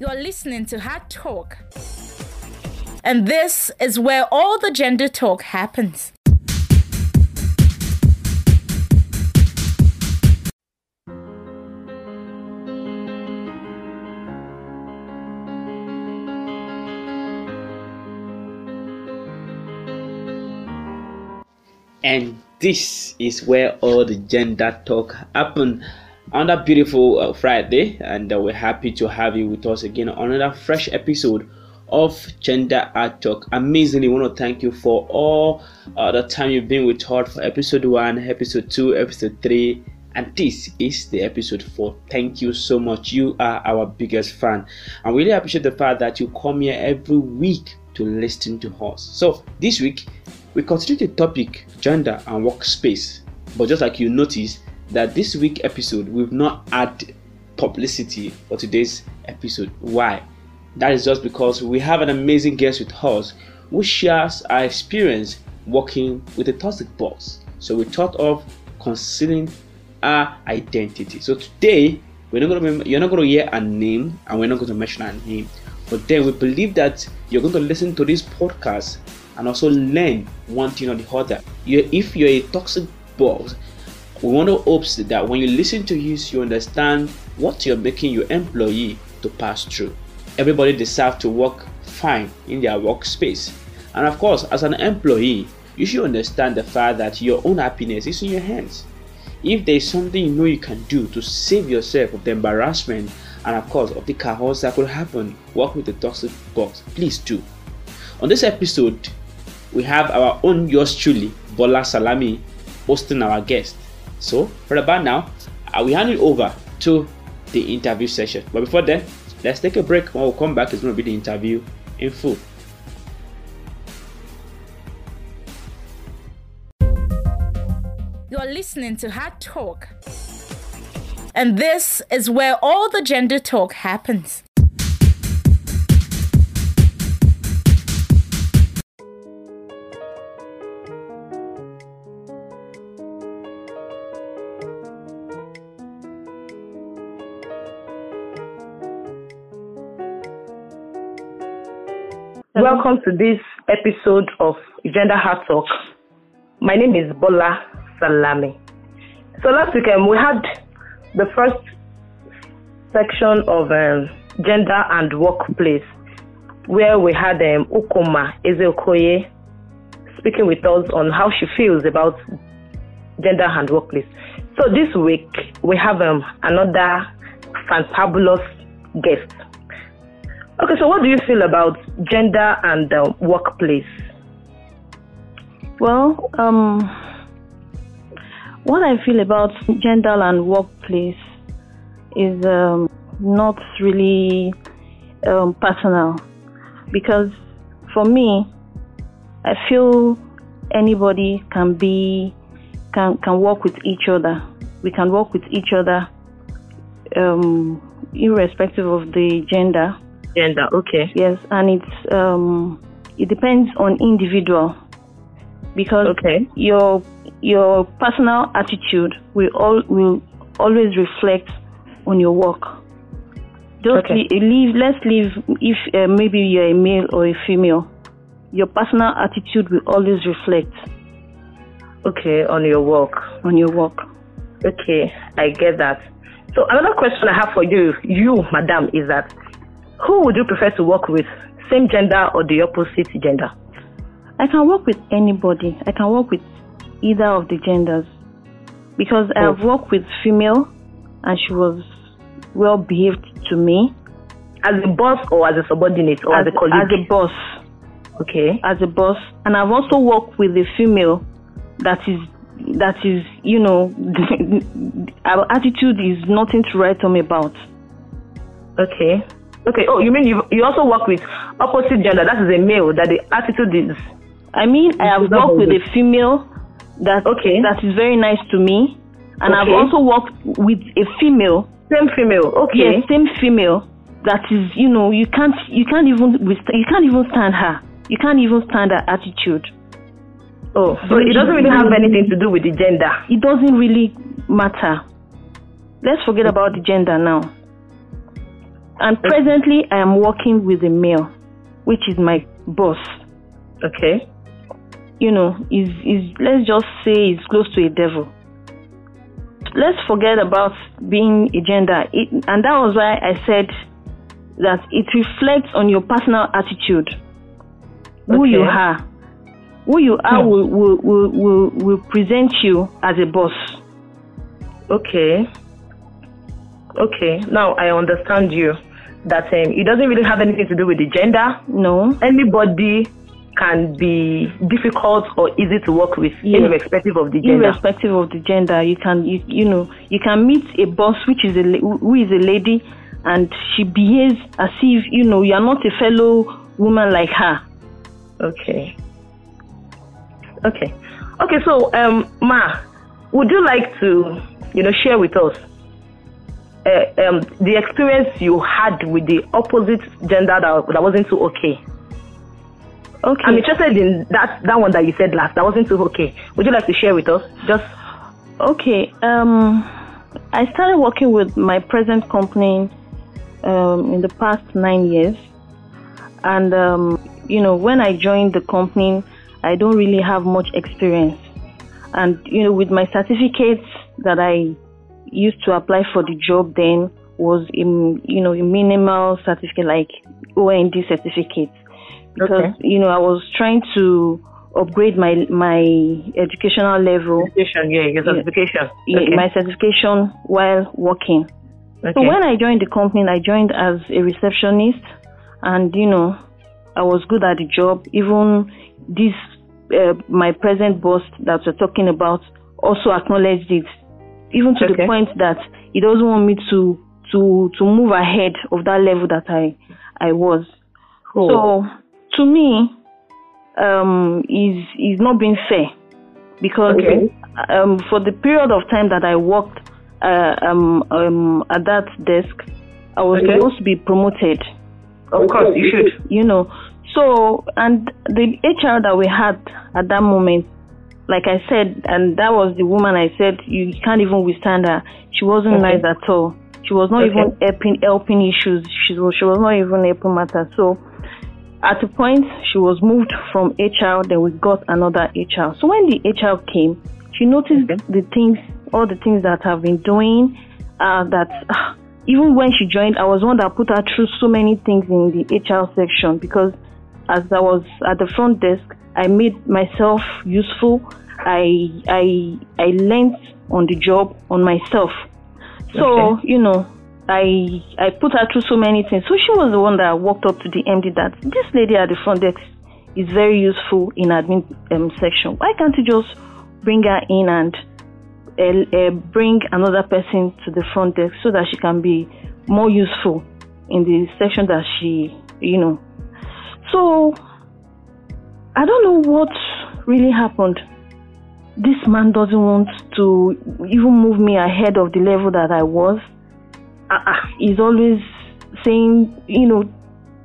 You're listening to Hard Talk. And this is where all the gender talk happens. and this is where all the gender talk happen on that beautiful uh, Friday, and uh, we're happy to have you with us again on another fresh episode of Gender Art Talk. Amazingly, we want to thank you for all uh, the time you've been with us for episode one, episode two, episode three, and this is the episode four. Thank you so much. You are our biggest fan, and really appreciate the fact that you come here every week to listen to us. So this week we continue the topic gender and workspace, but just like you notice that this week episode we've not had publicity for today's episode. Why? That is just because we have an amazing guest with us who shares our experience working with a toxic boss. So we thought of concealing our identity. So today we're not to you're not going to hear a name and we're not going to mention a name. But then we believe that you're going to listen to this podcast and also learn one thing or the other. You, if you're a toxic boss, we want to hope that when you listen to this, you understand what you're making your employee to pass through. Everybody deserves to work fine in their workspace. And of course, as an employee, you should understand the fact that your own happiness is in your hands. If there is something you know you can do to save yourself of the embarrassment and of course of the chaos that could happen, work with the toxic boss, please do. On this episode, we have our own yours truly, Bola Salami, hosting our guest. So, for about now, I will hand it over to the interview session. But before then, let's take a break. When we come back, it's going to be the interview in full. You're listening to Hard Talk. And this is where all the gender talk happens. Welcome to this episode of Gender Heart Talk. My name is Bola Salami. So last weekend we had the first section of um, gender and workplace where we had um, Ukoma Ezeokoye speaking with us on how she feels about gender and workplace. So this week we have um, another fantabulous guest. Okay, so what do you feel about gender and workplace? Well, um, what I feel about gender and workplace is um, not really um, personal because for me, I feel anybody can be can can work with each other. We can work with each other, um, irrespective of the gender gender. Okay. Yes, and it's um, it depends on individual because okay. your your personal attitude will all will always reflect on your work. Just Okay. leave. Let's leave. If uh, maybe you're a male or a female, your personal attitude will always reflect Okay, on your work. on your work. Okay, I get that. So another question I have for you, you, madam, is that who would you prefer to work with, same gender or the opposite gender? I can work with anybody. I can work with either of the genders because I have oh. worked with female and she was well behaved to me As a boss or as a subordinate or as, a colleague? as a boss. okay. as a boss and I've also worked with a female that is that is you know our attitude is nothing to write home about. Okay. Okay. Oh, you mean you you also work with opposite gender? That is a male. That the attitude is I mean I have Is that worked with a female that Okay. that is very nice to me and I've also worked with a female same female. Okay. yes same female that is you know you can't you can't even you can't even stand her you can't even stand her attitude. Oh, so it doesn't really have anything to do with the gender. It doesn't really matter. Let's forget mm. about the gender now. And presently, I am working with a male, which is my boss. Okay. You know, is is let's just say he's close to a devil. Let's forget about being a gender, it, and that was why I said that it reflects on your personal attitude, who you are. Who you are Hmm. will, will, will, will, will present you as a boss. Okay. Okay. Now I understand you. That um, it doesn't really have anything to do with the gender. No, Anybody can be difficult or easy to work with, Yeah. irrespective of the gender. irrespective of the gender, you can you, you know you can meet a boss which is a who is a lady, and she behaves as if you know you are not a fellow woman like her. Okay. Okay. Okay. So, um, Ma, would you like to, you know, share with us uh, um, the experience you had with the opposite gender that, that wasn't too okay? Okay. I'm interested in that that one that you said last. That wasn't too okay. Would you like to share with us? Just Okay. Um, I started working with my present company um, in the past nine years, and um, you know, when I joined the company, I don't really have much experience, and you know, with my certificates that I used to apply for the job then was in you know a minimal certificate like OND certificate because Okay. you know I was trying to upgrade my my educational level certification, yeah, your certification. yeah, okay. my certification while working. okay. So when I joined the company, I joined as a receptionist, and you know, I was good at the job. Even this, uh, my present boss that we're talking about, also acknowledged it, even to Okay. the point that he doesn't want me to to to move ahead of that level that I I was. Cool. So to me, um, is is not being fair because Okay. um, for the period of time that I worked uh, um, um, at that desk, I was Okay. supposed to be promoted. of course, you should. You know, so and the HR that we had at that moment, like I said, and that was the woman I said you can't even withstand her. She wasn't Okay. nice at all. She was not Okay. even helping helping issues. She was she was not even helping matters. So at a point she was moved from HR, then we got another HR. So when the HR came, she noticed Okay. the things, all the things that I've been doing. Uh, that ah, even when she joined, I was one that put her through so many things in the HR section because as I was at the front desk, I made myself useful. I I I learned on the job on myself. So Okay. you know, I I put her through so many things. So she was the one that walked up to the MD that this lady at the front desk is very useful in admin um, section. Why can't you just bring her in and uh, uh, bring another person to the front desk so that she can be more useful in the section that she, you know. So I don't know what really happened. This man doesn't want to even move me ahead of the level that I was. Uh, he's always saying, you know,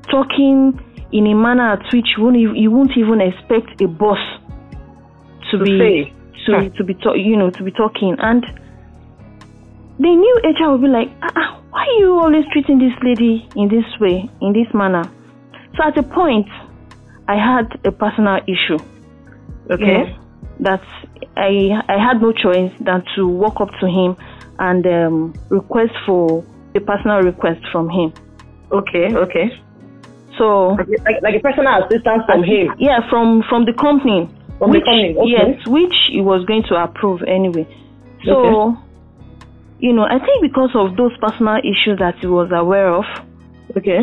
talking in a manner at which you won't, you won't even expect a boss to, To be say. to Huh. to be ta- you know to be talking and the new HR will be like, ah, ah, why are you always treating this lady in this way, in this manner? So at a point, I had a personal issue. Okay. you know, that I I had no choice than to walk up to him and um, request for a personal request from him. Okay. Okay. So Like, like, a personal assistance from him. yeah, from from the company. From the company, okay. Yes, which he was going to approve anyway. So, you know, I think because of those personal issues that he was aware of, Okay.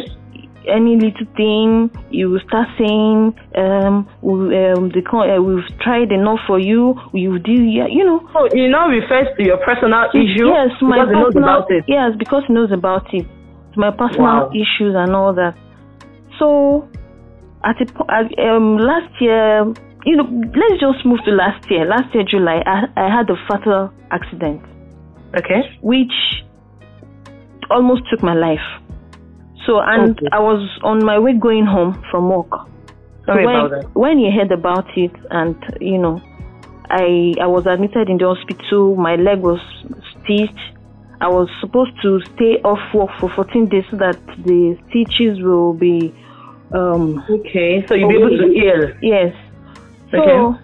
Any little thing you will start saying, um, we, um, the, uh, we've tried enough for you. You did, yeah, you know. So it now refers to your personal issue Yes, my because he knows personal. about it. Yes, because he knows about it. My personal Wow. issues and all that. So, at a at, um, last year, you know, let's just move to last year. Last year, July, I, I had a fatal accident, Okay. which almost took my life. So, and Okay. I was on my way going home from work. Sorry when, about that. when he heard about it, and you know, I I was admitted in the hospital. My leg was stitched, I was supposed to stay off work for 14 days so that the stitches will be. Um, Okay, so you'll be able to heal. yes. So Okay.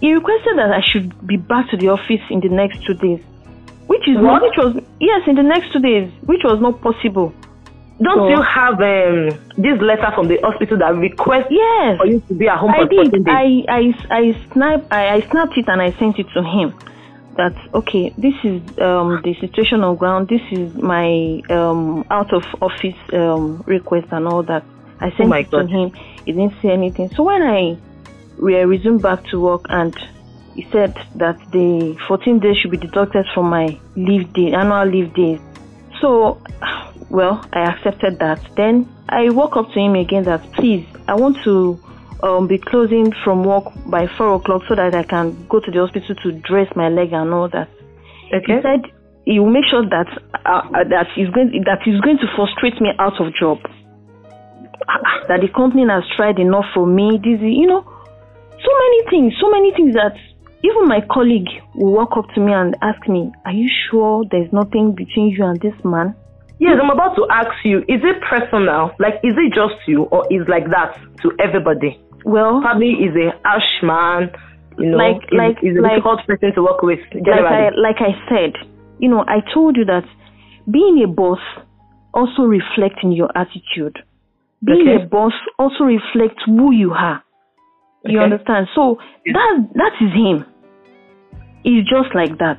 he requested that I should be back to the office in the next two days, which is What? not, which was yes in the next two days, which was not possible. Don't So- you have um, this letter from the hospital that requests Yes. for you to be at home I for 14 did. days? I I I snapped I, I snapped it and I sent it to him. That okay, this is um, the situation on ground. This is my um, out of office um, request and all that. I sent Oh it to him. He didn't say anything. So when I re- resumed back to work and he said that the 14 days should be deducted from my leave day, annual leave days. So, well, I accepted that. Then I walk up to him again that please, I want to um, be closing from work by four o'clock so that I can go to the hospital to dress my leg and all that. okay. He said he will make sure that uh, uh, that he's going that he's going to frustrate me out of job. That the company has tried enough for me. This, is- you know, so many things, so many things that even my colleague will walk up to me and ask me, "Are you sure there's nothing between you and this man?" Yes, I'm about to ask you, is it personal? Like, is it just you or is like that to everybody? Well, Probably is a harsh man, you know, Like- is, like- is a like- difficult person to work with like I like I said, you know, I told you that being a boss also reflects in your attitude. Being Okay. a boss also reflects who you are. You Okay. understand? So that that is him. He's just like that.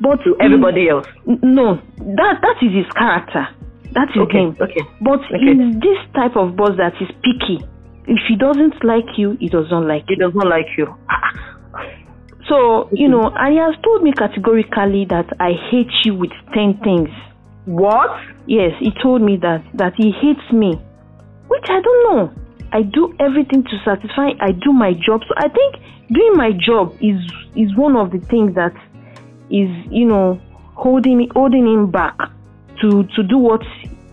But to mm, everybody else. no, that that is his character. That is Okay, him. okay. But Okay. he's this type of boss that is picky. If he doesn't like you, he doesn't like you. He does not like you. So, you know, and he has told me categorically that I hate you with 10 things. What? Yes, he told me that, that he hates me, which I don't know. I do everything to satisfy, I do my job. So I think doing my job is, is one of the things that is, you know, holding, me, holding him back to, to do what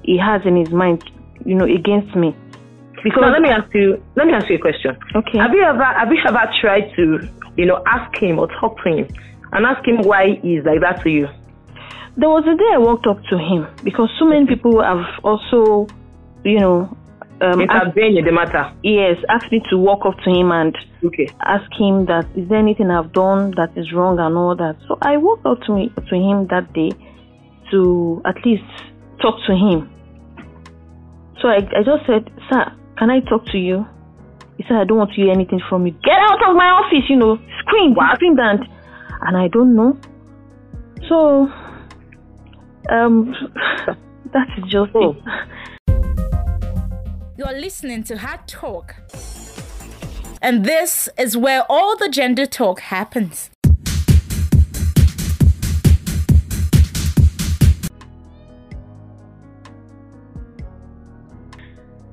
he has in his mind, you know, against me. Because let me ask you. Let me ask you a question. Okay. Have you ever have you ever tried to you know ask him or talk to him and ask him why he's like that to you? There was a day I walked up to him because so many people have also, you know, um, asked, Intervene in the matter. yes, asked me to walk up to him and Okay. ask him that is there anything I've done that is wrong and all that. So I walked up to me to him that day to at least talk to him. So I, I just said, Sir, can I talk to you? He said, I don't want to hear anything from you. Get out of my office, you know. Screamed, What? screamed and and I don't know. So um that is just Oh. it. You're listening to Hard Talk. And this is where all the gender talk happens.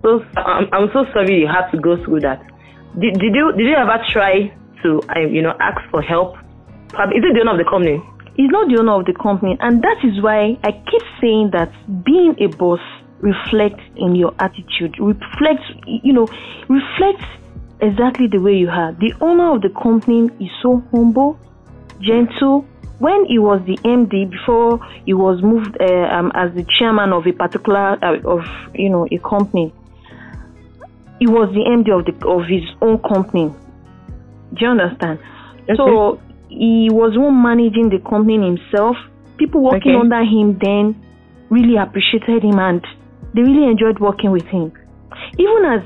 So I'm, I'm so sorry you had to go through that. Did, did you did you ever try to uh, you know ask for help? Is it the owner of the company? He's not the owner of the company, and that is why I keep saying that being a boss reflects in your attitude, reflects, you know, reflects exactly the way you are. The owner of the company is so humble, gentle. When he was the MD, before he was moved uh, um, as the chairman of a particular uh, of you know a company, he was the MD of the of his own company. Do you understand? So he was one managing the company himself. People working Okay. under him then really appreciated him and they really enjoyed working with him. Even as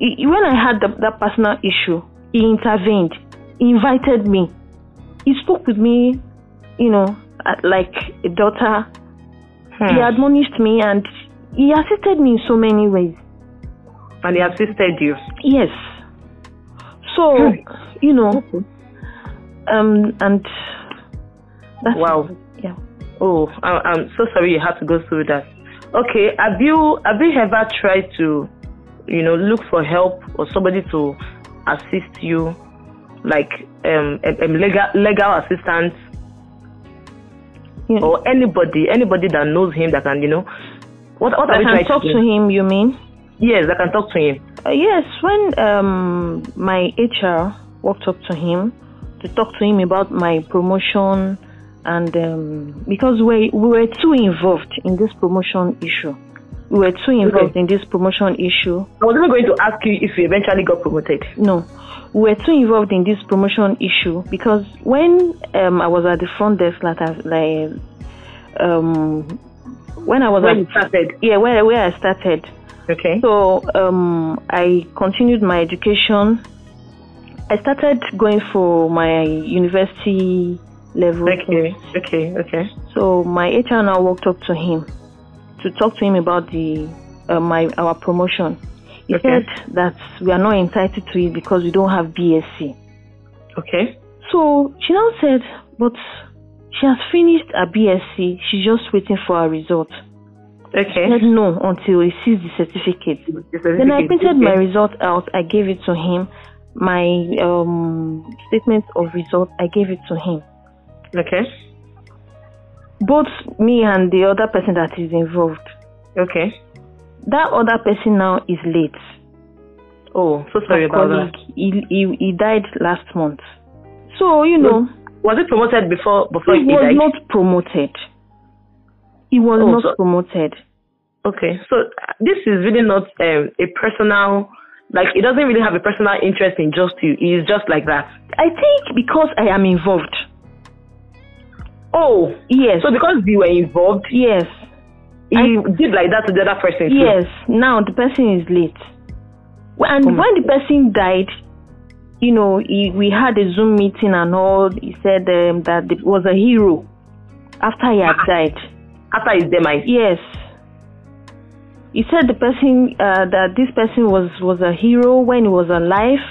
when I had the, that personal issue, he intervened. He invited me. He spoke with me, you know, like a daughter. Hmm. He admonished me and he assisted me in so many ways. And he assisted you. Yes. So, you know, um, and that's Wow. Yeah. Oh, I'm so sorry you had to go through that. Okay, have you have you ever tried to, you know, look for help or somebody to assist you, like um, um legal legal assistance know, or anybody anybody that knows him that can you know, what what I can talk to to him. You mean? Yes, I can talk to him. Uh, yes. When um my HR walked up to him to talk to him about my promotion and um, because we we were too involved in this promotion issue. We were too involved Okay. in this promotion issue. I was even going to ask you if you eventually got promoted. No, we were too involved in this promotion issue because when um, I was at the front desk, like, like um, when I was When at you started. yeah, where where I started. Okay. So um, I continued my education. I started going for my university level. Okay. Okay. Okay. So my HR now walked up to him to talk to him about the uh, my our promotion. He Okay. said that we are not entitled to it because we don't have BSc. Okay. So she now said, but she has finished her BSc. She's just waiting for her result. Okay. He said no until he sees the certificate. Then I printed my result out. I gave it to him. My um, statement of result, I gave it to him. Okay. Both me and the other person that is involved. Okay. That other person now is late. Oh, so sorry about that. he, he, he died last month. So, you know, Was it promoted before before he he was died? not promoted. He was Oh, not so- promoted. Okay, so uh, this is really not um, a personal, like it doesn't really have a personal interest in just you. It's just like that. I think because I am involved. Oh, Yes. so because you were involved, yes. he I- did like that to the other person too. Yes. Now the person is late. And Oh when the person died, you know, he, we had a Zoom meeting and all. He said um, that he was a hero after he had died. After his demise. Yes. He said the person uh, that this person was was a hero when he was alive.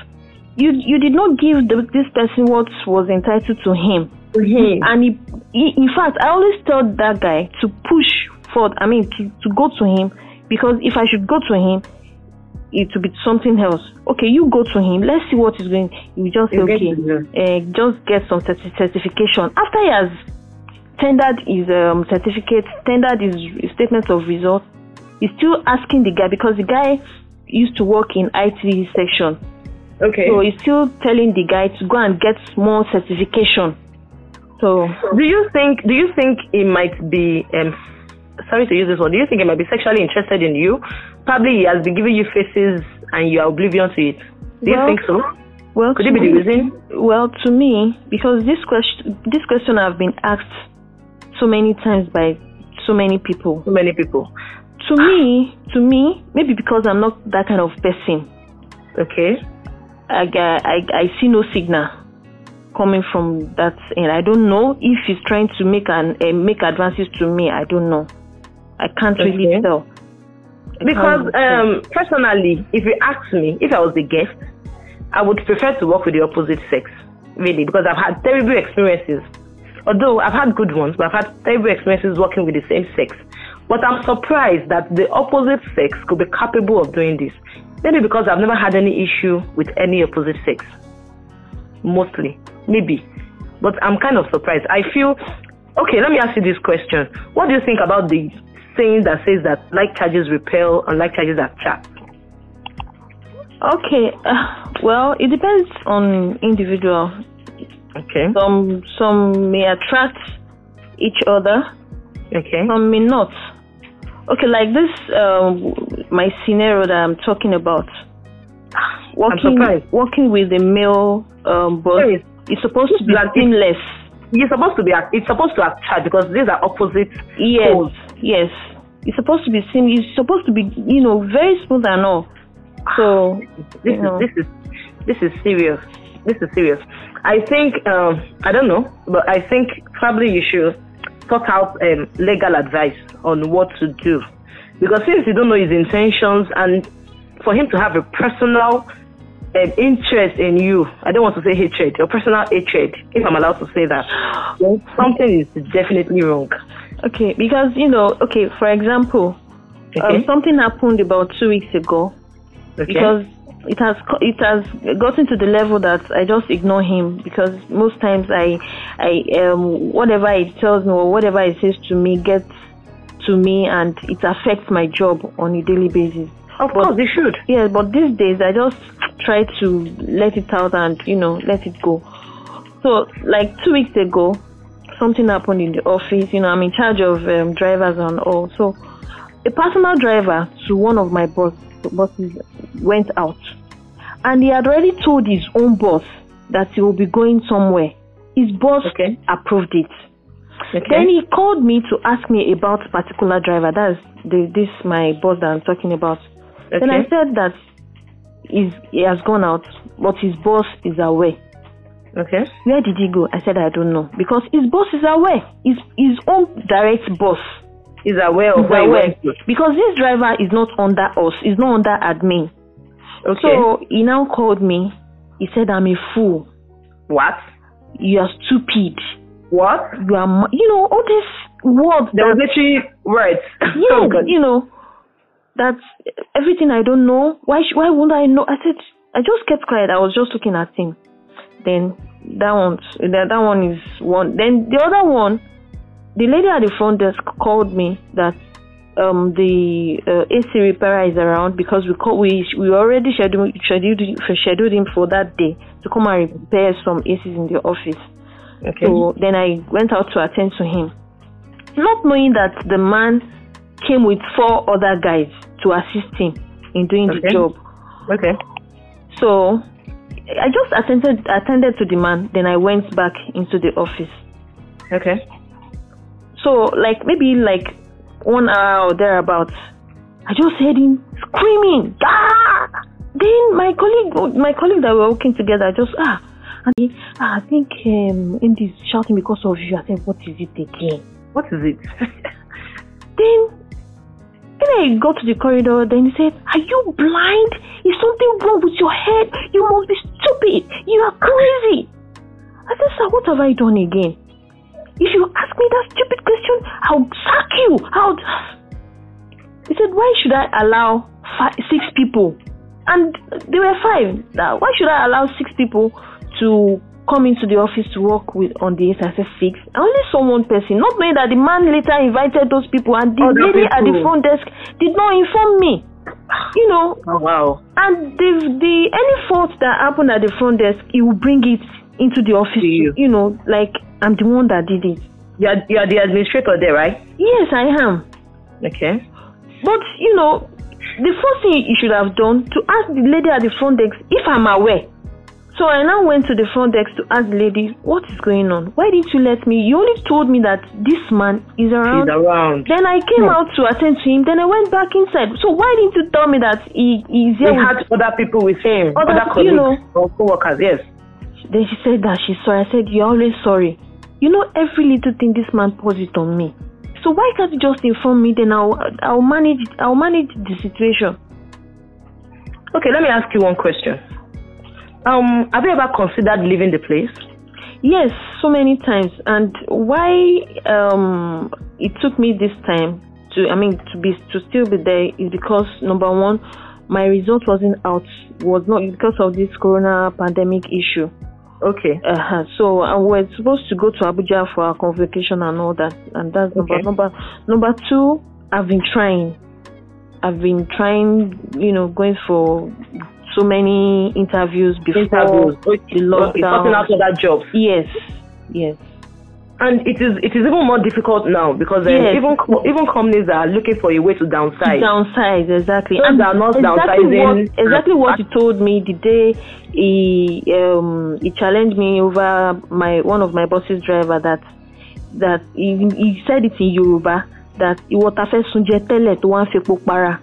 You you did not give the, this person what was entitled to him. Mhm. And he, he, in fact, I always told that guy to push forward. I mean, to, to go to him because if I should go to him, it would be something else. Okay, you go to him. Let's see what he's going. You just say, okay, uh, just get some certi- certification. After he has tendered his um, certificate, tendered his, his statement of result, he's still asking the guy because the guy used to work in IT section. Okay. So he's still telling the guy to go and get more certification. So do you think? Do you think it might be? Um, sorry to use this word. Do you think it might be sexually interested in you? Probably he has been giving you faces and you are oblivious to it. Do you think so? Well, Could it be the reason? Well, to me, because this question, this question I've been asked so many times by so many people. So many people. To me, to me, maybe because I'm not that kind of person, Okay. I, I, I see no signal coming from that, and I don't know if he's trying to make an uh, make advances to me. I don't know. I can't really tell. Because um, personally, if you ask me, if I was the guest, I would prefer to work with the opposite sex, really, because I've had terrible experiences. Although I've had good ones, but I've had terrible experiences working with the same sex. But I'm surprised that the opposite sex could be capable of doing this. Maybe because I've never had any issue with any opposite sex. Mostly. Maybe. But I'm kind of surprised. I feel okay, let me ask you this question. What do you think about the saying that says that like charges repel and like charges attract? okay, uh, well, it depends on individual. Okay. Some some may attract each other, Okay. some may not. Okay, like this, um, my scenario that I'm talking about. Working surprised. working with a male um, boss. Is supposed to be Like- seamless. You're supposed to be it's supposed to attract because these are opposite Yes, poles. yes. It's supposed to be seam. It's supposed to be, you know, very smooth and all. So This you know. is this is this is serious. This is serious. I think um, I don't know, but I think probably you should talk out um, legal advice on what to do because since you don't know his intentions and for him to have a personal um, interest in you, I don't want to say hatred, your personal hatred, if I'm allowed to say that, then something is definitely wrong. Okay, because you know, okay, for example, um, something happened about two weeks ago Okay. because it has it has gotten to the level that I just ignore him because most times I I um whatever he tells me or whatever he says to me gets to me and it affects my job on a daily basis. Of but- course, they should. Yeah, but these days I just try to let it out and you know let it go. So like two weeks ago, something happened in the office. You know, I'm in charge of um, drivers and all. So, a personal driver to one of my boss, bosses went out, and he had already told his own boss that he will be going somewhere. His boss Okay. approved it. Okay. Then he called me to ask me about particular driver. That's the, this my boss that I'm talking about. Then I said that he's, he has gone out, but his boss is away. okay. Where did he go? I said I don't know because his boss is away. His his own direct boss He's aware of is where he went to. because this driver is not under us. He's not under admin. Okay. So he now called me. He said I'm a fool. what? You are stupid. What? You are you know all these words. There was literally words. Yes, Oh, you know, that's everything I don't know. Why sh- why would I know? I said I just kept quiet. I was just looking at him. Then that one, that, that one is one. Then the other one, the lady at the front desk called me that um the uh, AC repairer is around because we call, we we already scheduled scheduled scheduled him for that day to come and repair some ACs in the office. Okay. So then I went out to attend to him, not knowing that the man came with four other guys to assist him in doing the job. okay. So I just attended attended to the man, then I went back into the office. Okay. So like maybe like one hour or thereabouts, I just heard him screaming. Ah! Then my colleague, my colleague that we were working together, just ah, and he, ah, I think um, MD is shouting because of you. I said, what is it again? What is it? Then, I got to the corridor, then he said, Are you blind? Is something wrong with your head? You must be stupid. You are crazy. I said, Sir, what have I done again? If you ask me that stupid question, I'll sack you. I'll. He said, Why should I allow five, six people? And there were five. Now, why should I allow six people to come into the office to work with on the said six. I only saw one person, not knowing that the man later invited those people and the Other lady at the front desk did not inform me. You know, Oh wow. and the the any fault that happened at the front desk, he will bring it into the office. To you. You know, like I'm the one that did it. You're you're the administrator there, right? Yes, I am. Okay. But you know, the first thing you should have done to ask the lady at the front desk if I'm aware. So I now went to the front desk to ask the lady what is going on. Why didn't you let me? You only told me that this man is around. He's around. Then I came out to attend to him. Then I went back inside. So why didn't you tell me that he is here? with- had other people with him, Other- other you colleagues or co-workers. Yes. Then she said that she's sorry. I said you're always sorry. You know every little thing this man puts it on me. So why can't you just inform me? Then I'll I'll manage I'll manage the situation. Okay, let me ask you one question. Um, have you ever considered leaving the place? Yes, so many times. And why um it took me this time to I mean to be to still be there is because number one, my result wasn't out was not because of this corona pandemic issue. Okay. Uh-huh. So uh, we're supposed to go to Abuja for our convocation and all that, and that's number Okay. number number two. I've been trying. I've been trying, you know, going for so many interviews before Interviews. the Okay, sorting lockdown. out other jobs. Yes, yes. And it is it is even more difficult now because uh, Yes. even even companies are looking for a way to downsize. Downsize, exactly. Those that are not exactly downsizing- what exactly what he told me the day he um he challenged me over my one of my boss's driver that that he, he said it in Yoruba that ìwọ ta fẹ́ sun jẹ tẹ́lẹ̀ tó wá ń fepo para.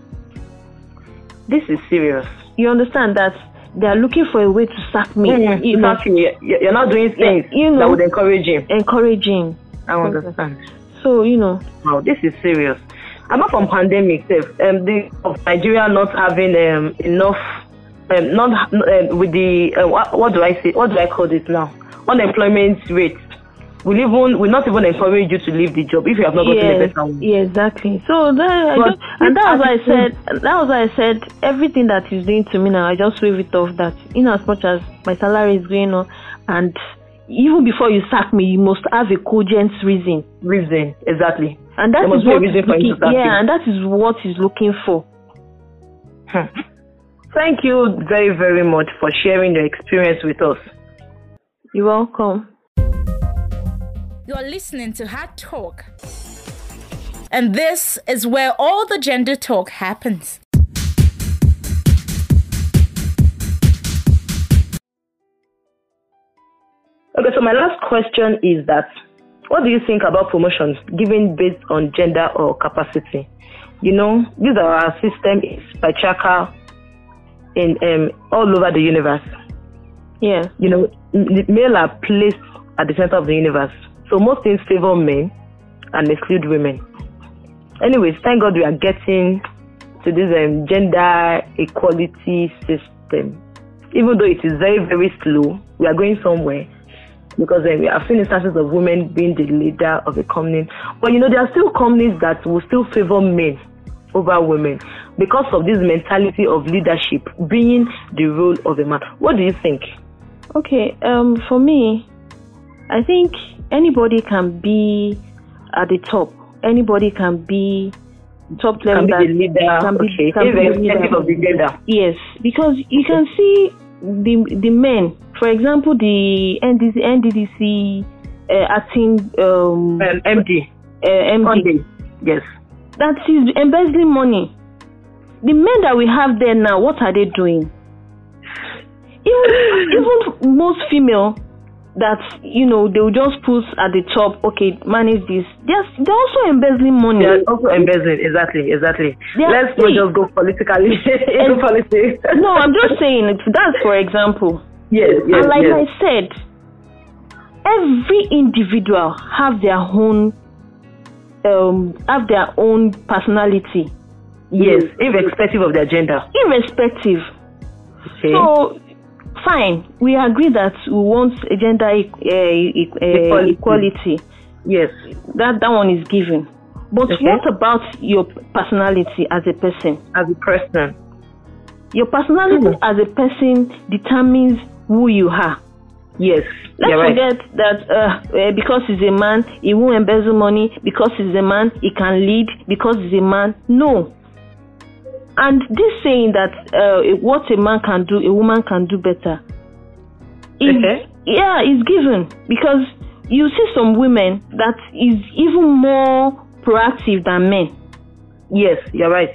This is serious. You understand that they are looking for a way to sack me. Mm, exactly. You- You're not doing things you know. that would encourage him. encouraging. I understand. So you know, Wow, this is serious. Apart from pandemic, sef, um, the of Nigeria not having um, enough, um, not um, with the uh, what, what do I say? What do I call this now? Unemployment rate. We even we not even encourage you to leave the job if you have not gotten a yes, better one. yeah, exactly. So that, I But just, and that was why I said that was why I said everything that he's doing to me now. I just wave it off. That in as much as my salary is going on, and even before you sack me, you must have a cogent reason, Reason exactly. and that is a what reason he's for looking. Yeah, and that is what he's looking for. Hmm. Thank you very very much for sharing your experience with us. You're welcome. You're listening to Hard Talk. And this is where all the gender talk happens. Okay, so my last question is that what do you think about promotions given based on gender or capacity? You know, this our system is patriarchal in um, all over the universe. Yeah. You know, male are placed at the center of the universe. So most things favor men and exclude women. Anyways, thank God we are getting to this um, gender equality system. Even though it is very, very slow, we are going somewhere because uh, we have seen instances of women being the leader of a company. But you know, there are still companies that will still favor men over women because of this mentality of leadership being the role of a man. What do you think? Okay, um, for me, I think anybody can be at the top. Anybody can be top level. Can be the leader. Can be, okay. can be the leader. of the leader. Yes, because you can see the the men. For example, the NDC, NDDC uh, acting um, um, MD. Uh, MD. Yes. That is embezzling money. The men that we have there now, what are they doing? Even even most female that you know they will just put at the top okay manage this. They're, they're also embezzling money. They're also embezzling exactly exactly. They're, let's not just go politically and, politics. No i'm just saying that's for example. Yes, yes and like yes. i said every individual have their own um have their own personality. Yes irrespective of their gender. Irrespective. Okay. so fine, we agree that we want gender e- e- equality. equality. Yes. That that one is given. But okay. what about your personality as a person? As a person. Your personality mm. as a person determines who you are. Yes. Let's right. forget that uh, because he's a man, he won't embezzle money. Because he's a man, he can lead. Because he's a man, no. And this saying that uh, what a man can do, a woman can do better. Is, okay. Yeah, is given because you see some women that is even more proactive than men. Yes, you're right.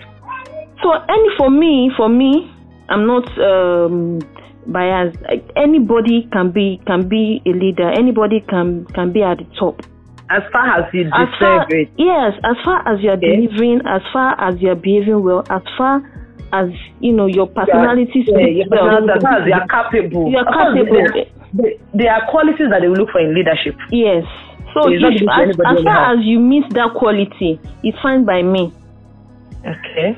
So, any for me, for me, I'm not um, biased. Anybody can be can be a leader. Anybody can can be at the top as far as you as deserve far, it. Yes, as far as you're okay. delivering, as far as you're behaving well, as far as you know your personality yeah, your well. As far as you're capable. You're capable. There, are qualities that they will look for in leadership. Yes. So if, as, as far as you meet that quality, it's fine by me. Okay.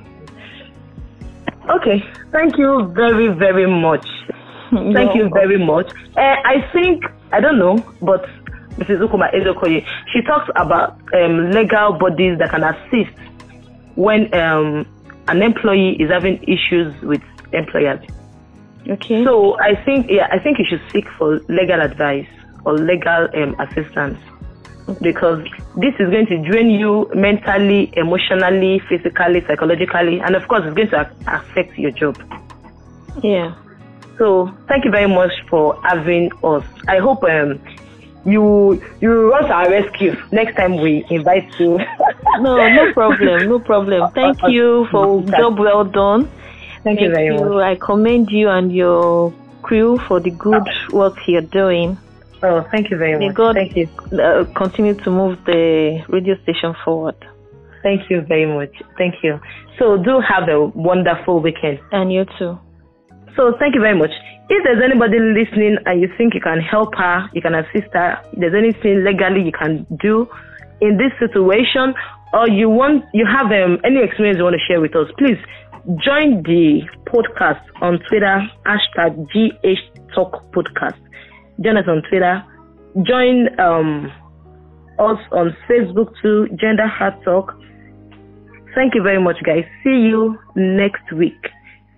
Okay. Thank you very, very much. Thank you very much. Uh, I think I don't know, but Mrs. Ukuma Ezokoye, she talks about um, legal bodies that can assist when um, an employee is having issues with employers. Okay. So I think yeah, I think you should seek for legal advice or legal um, assistance because this is going to drain you mentally, emotionally, physically, psychologically, and of course, it's going to affect your job. Yeah. So thank you very much for having us. I hope um, you you run to our rescue next time we invite you. no, no problem, no problem. Thank you for job well done. Thank, Thank you very you. much. I commend you and your crew for the good work you're doing. Oh, thank you very May much. God thank you. Uh, continue to move the radio station forward. Thank you very much. Thank you. So do have a wonderful weekend. And you too. So thank you very much. If there's anybody listening and you think you can help her, you can assist her, if there's anything legally you can do in this situation, or you want you have um, any experience you want to share with us, please join the podcast on Twitter hashtag GH Talk Podcast. Join us on Twitter. Join um, us on Facebook too, Gender Heart Talk. Thank you very much, guys. See you next week.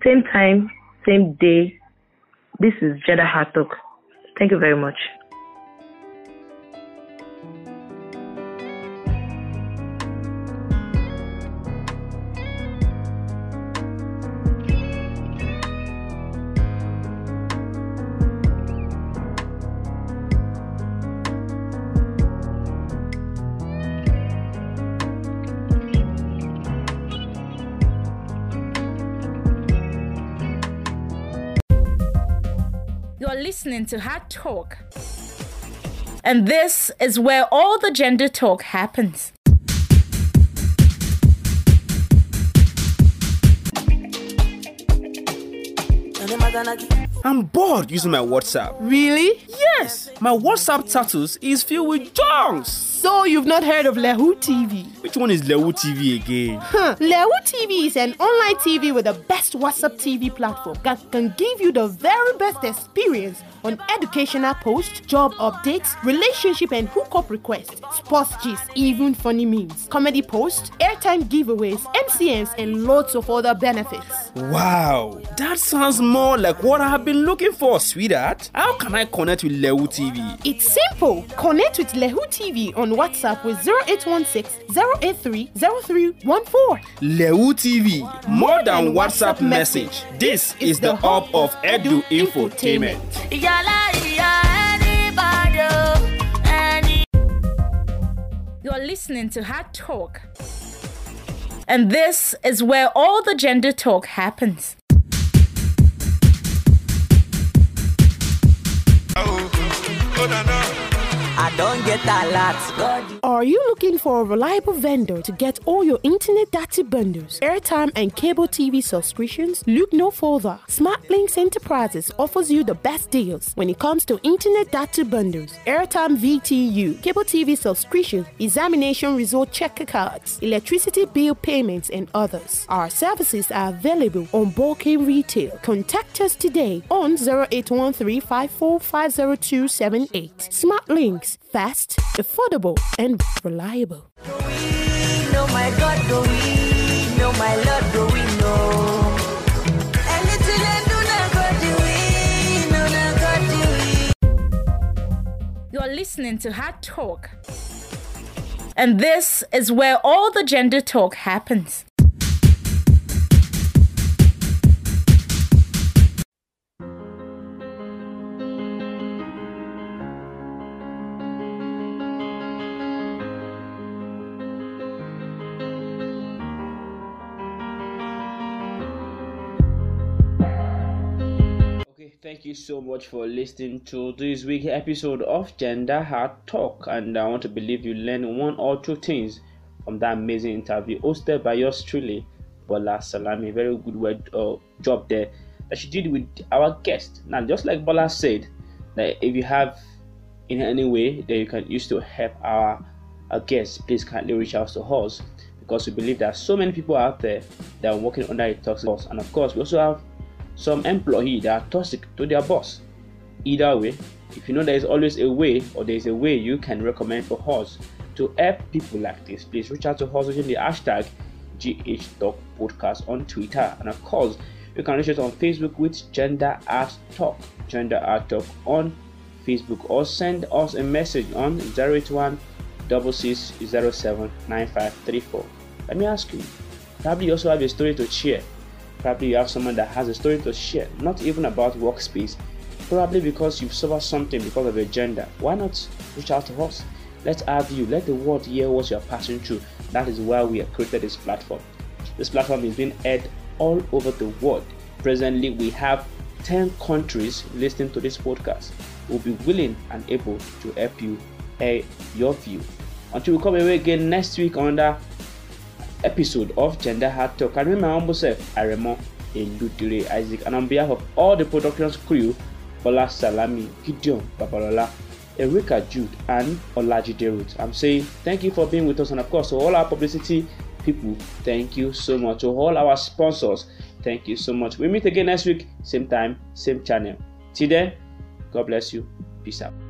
Same time, same day. This is Heart Talk. Thank you very much. Listening to Hard Talk. And this is where all the gender talk happens. I'm bored using my WhatsApp. Really? Yes, my WhatsApp status is filled with junks. So you've not heard of Lehu TV? Which one is Lehu TV again? Huh. Lehu TV is an online TV with the best WhatsApp TV platform that can give you the very best experience on educational posts, job updates, relationship and hookup requests, sports gist, even funny memes, comedy posts, airtime giveaways, MCNs, and lots of other benefits. Wow, that sounds more like what I have been looking for, sweetheart. How can I connect with Lehu TV? It's simple. Connect with Lehu TV on WhatsApp with 0816 083 0314. Lehu TV, more than WhatsApp message. This is the hub of Edu Infotainment. You're listening to Hard Talk. And this is where all the gender talk happens. Oh, oh, oh, I don't get lot. God, Are you looking for a reliable vendor to get all your internet data bundles, airtime, and cable TV subscriptions? Look no further. SmartLinks Enterprises offers you the best deals when it comes to internet data bundles, airtime VTU, cable TV subscriptions, examination result checker cards, electricity bill payments, and others. Our services are available on bulk bulking retail. Contact us today on 0813 545078. SmartLinks, fast, affordable, and reliable. You're listening to Hard Talk. And this is where all the gender talk happens. Thank you so much for listening to this week's episode of Gender Hard Talk, and I want to believe you learned one or two things from that amazing interview hosted by yours truly, Bola Salami. Very good word, uh, job there that she did with our guest. Now, just like Bola said, that if you have in any way that you can use to help our, our guests, please kindly reach out to us because we believe that so many people out there that are working under a toxic boss, and of course, we also have some employee that are toxic to their boss. Either way, if you know there is always a way or there is a way you can recommend for us to help people like this, please reach out to us using the hashtag GH Talk Podcast on Twitter. And of course, you can reach us on Facebook with Gender Hard Talk, Gender Hard Talk on Facebook, or send us a message on 081 6607 9534. Let me ask you, probably you also have a story to share Probably you have someone that has a story to share, not even about workspace. Probably because you've suffered something because of your gender. Why not reach out to us? Let's have you, let the world hear what you're passing through. That is why we have created this platform. This platform is being aired all over the world. Presently, we have 10 countries listening to this podcast. We'll be willing and able to help you air your view. Until we come away again next week on the episode of Gender Hard Talk. I remember humble self, Aremo Eludire Isaac, and on behalf of all the production's crew, Bola Salami, Gideon Babalola, Erika Jude, and Olajide Ruth, I'm saying thank you for being with us, and of course, to all our publicity people, thank you so much. To all our sponsors, thank you so much. We meet again next week, same time, same channel. Till then, God bless you. Peace out.